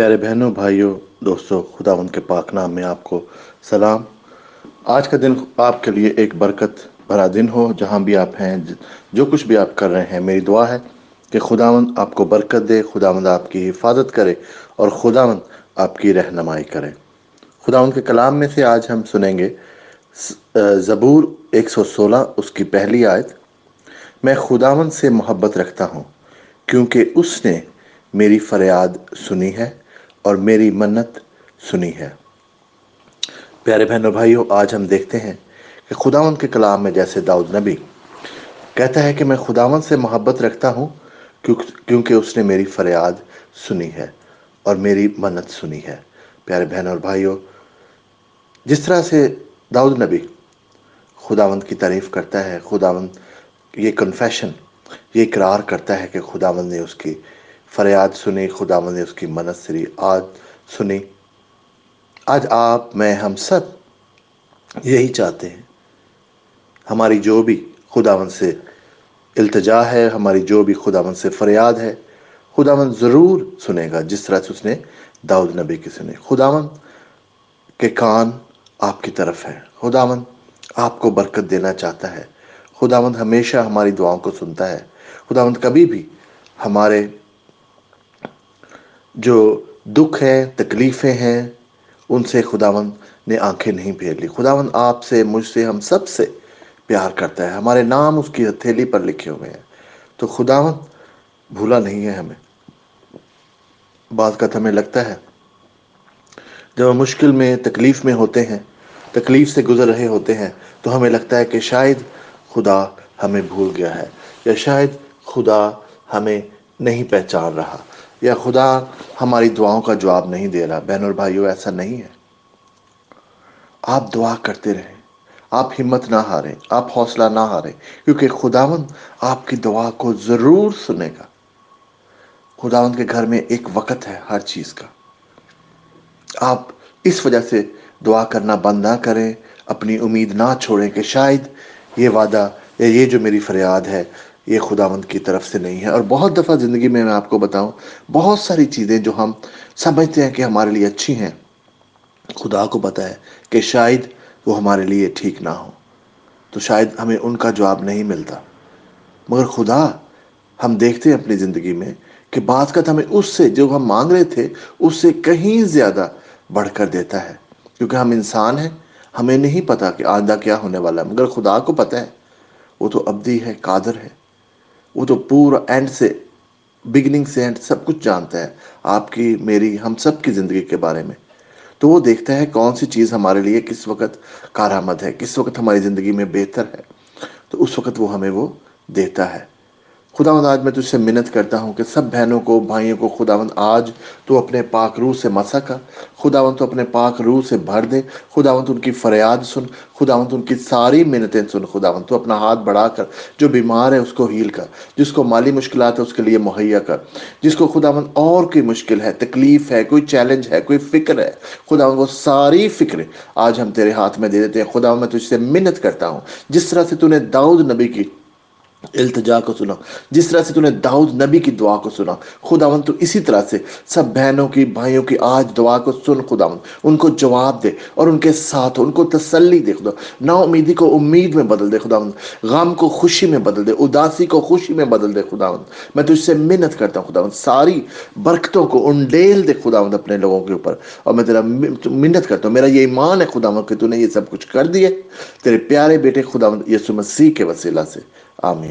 پیارے بہنوں، بھائیوں، دوستوں خدا ان کے پاک نام میں آپ کو سلام۔ آج کا دن آپ کے لیے ایک برکت بھرا دن ہو، جہاں بھی آپ ہیں، جو کچھ بھی آپ کر رہے ہیں، میری دعا ہے کہ خداوند آپ کو برکت دے، خداوند آپ کی حفاظت کرے اور خداوند آپ کی رہنمائی کرے۔ خداوند کے کلام میں سے آج ہم سنیں گے زبور ایک سو سولہ، اس کی پہلی آیت۔ میں خداوند سے محبت رکھتا ہوں، کیونکہ اس نے میری فریاد سنی ہے۔ اور میری منت سنی ہے۔ پیارے بہنوں بھائیوں، آج ہم دیکھتے ہیں کہ خداون کے کلام میں جیسے داؤد نبی کہتا ہے کہ میں خداون سے محبت رکھتا ہوں کیونکہ اس نے میری فریاد سنی ہے اور میری منت سنی ہے۔ پیارے بہنوں اور بھائیوں، جس طرح سے داؤد نبی خداوند کی تعریف کرتا ہے، خداوند یہ کنفیشن یہ اقرار کرتا ہے کہ خداوند نے اس کی فریاد سنی خداوند نے اس کی منت آج سنی۔ آج آپ، میں، ہم سب یہی چاہتے ہیں۔ ہماری جو بھی خداوند سے التجا ہے، ہماری جو بھی خداوند سے فریاد ہے خداوند ضرور سنے گا، جس طرح سے اس نے داؤد نبی کی سنے خداوند کے کان آپ کی طرف ہے خداوند آپ کو برکت دینا چاہتا ہے۔ خداوند ہمیشہ ہماری دعاؤں کو سنتا ہے۔ خداوند کبھی بھی ہمارے جو دکھ ہیں تکلیفیں ہیں، ان سے خداون نے آنکھیں نہیں پھیر لی۔ خداون آپ سے، مجھ سے، ہم سب سے پیار کرتا ہے۔ ہمارے نام اس کی ہتھیلی پر لکھے ہوئے ہیں۔ تو خداون بھولا نہیں ہے ہمیں۔ بعض کا ہمیں لگتا ہے، جب ہم مشکل میں، تکلیف میں ہوتے ہیں، تکلیف سے گزر رہے ہوتے ہیں، تو ہمیں لگتا ہے کہ شاید خدا ہمیں بھول گیا ہے، یا شاید خدا ہمیں نہیں پہچان رہا۔ یا خدا ہماری دعاؤں کا جواب نہیں دے رہا۔ بہن اور بھائیوں، ایسا نہیں ہے۔ آپ دعا کرتے رہیں۔ آپ ہمت نہ ہاریں۔ آپ حوصلہ نہ ہاریں۔ کیونکہ خداون آپ کی دعا کو ضرور سنے گا۔ خداون کے گھر میں ایک وقت ہے ہر چیز کا۔ آپ اس وجہ سے دعا کرنا بند نہ کریں۔ اپنی امید نہ چھوڑیں کہ شاید یہ وعدہ یا یہ جو میری فریاد ہے یہ خداوند کی طرف سے نہیں ہے۔ اور بہت دفعہ زندگی میں میں آپ کو بتاؤں، بہت ساری چیزیں جو ہم سمجھتے ہیں کہ ہمارے لیے اچھی ہیں، خدا کو پتا ہے کہ شاید وہ ہمارے لیے ٹھیک نہ ہو تو شاید ہمیں ان کا جواب نہیں ملتا۔ مگر خدا، ہم دیکھتے ہیں اپنی زندگی میں کہ بعض کا ہمیں اس سے، جو ہم مانگ رہے تھے، اس سے کہیں زیادہ بڑھ کر دیتا ہے۔ کیونکہ ہم انسان ہیں، ہمیں نہیں پتا کہ آندہ کیا ہونے والا ہے۔ مگر خدا کو پتا ہے، وہ تو ابدی ہے، قادر ہے۔ وہ تو پورا اینڈ سے بگننگ سے اینڈ سب کچھ جانتا ہے، آپ کی، میری، ہم سب کی زندگی کے بارے میں۔ تو وہ دیکھتا ہے کون سی چیز ہمارے لیے کس وقت کارآمد ہے، کس وقت ہماری زندگی میں بہتر ہے۔ تو اس وقت وہ ہمیں وہ دیتا ہے۔ خداوند آج میں تجھ سے منت کرتا ہوں کہ سب بہنوں کو، بھائیوں کو خداوند آج تو اپنے پاک روح سے مسا کر خداوند تو اپنے پاک روح سے بھر دے۔ خداوند ان کی فریاد سن۔ خداوند ان کی ساری منتیں سن۔ خداوند تو اپنا ہاتھ بڑھا کر، جو بیمار ہے اس کو ہیل کر۔ جس کو مالی مشکلات ہے اس کے لیے مہیا کر۔ جس کو خداوند اور کوئی مشکل ہے، تکلیف ہے، کوئی چیلنج ہے، کوئی فکر ہے خداوند وہ ساری فکریں آج ہم تیرے ہاتھ میں دے دیتے ہیں۔ خداوند میں تجھ سے منت کرتا ہوں۔ جس طرح سے تو نے داؤد نبی کی التجا کو سنا۔ جس طرح سے تو نے داؤد نبی کی دعا کو سنا۔ خداون تو اسی طرح سے سب بہنوں کی بھائیوں کی آج دعا کو سن خداون ان کو جواب دے اور ان کے ساتھ ان کو تسلی دے خدا۔ نا امیدی کو امید میں بدل دے خداون غم کو خوشی میں بدل دے، اداسی کو خوشی میں بدل دے خداون میں تجھ سے منت کرتا ہوں خداون ساری برکتوں کو انڈیل دے خداون اپنے لوگوں کے اوپر۔ اور میں تیرا منت کرتا ہوں۔ میرا یہ ایمان ہے خداون کہ تو نے یہ سب کچھ کر دیے تیرے پیارے بیٹے خداون یسو مسیح کے وسیلہ سے۔ آمین۔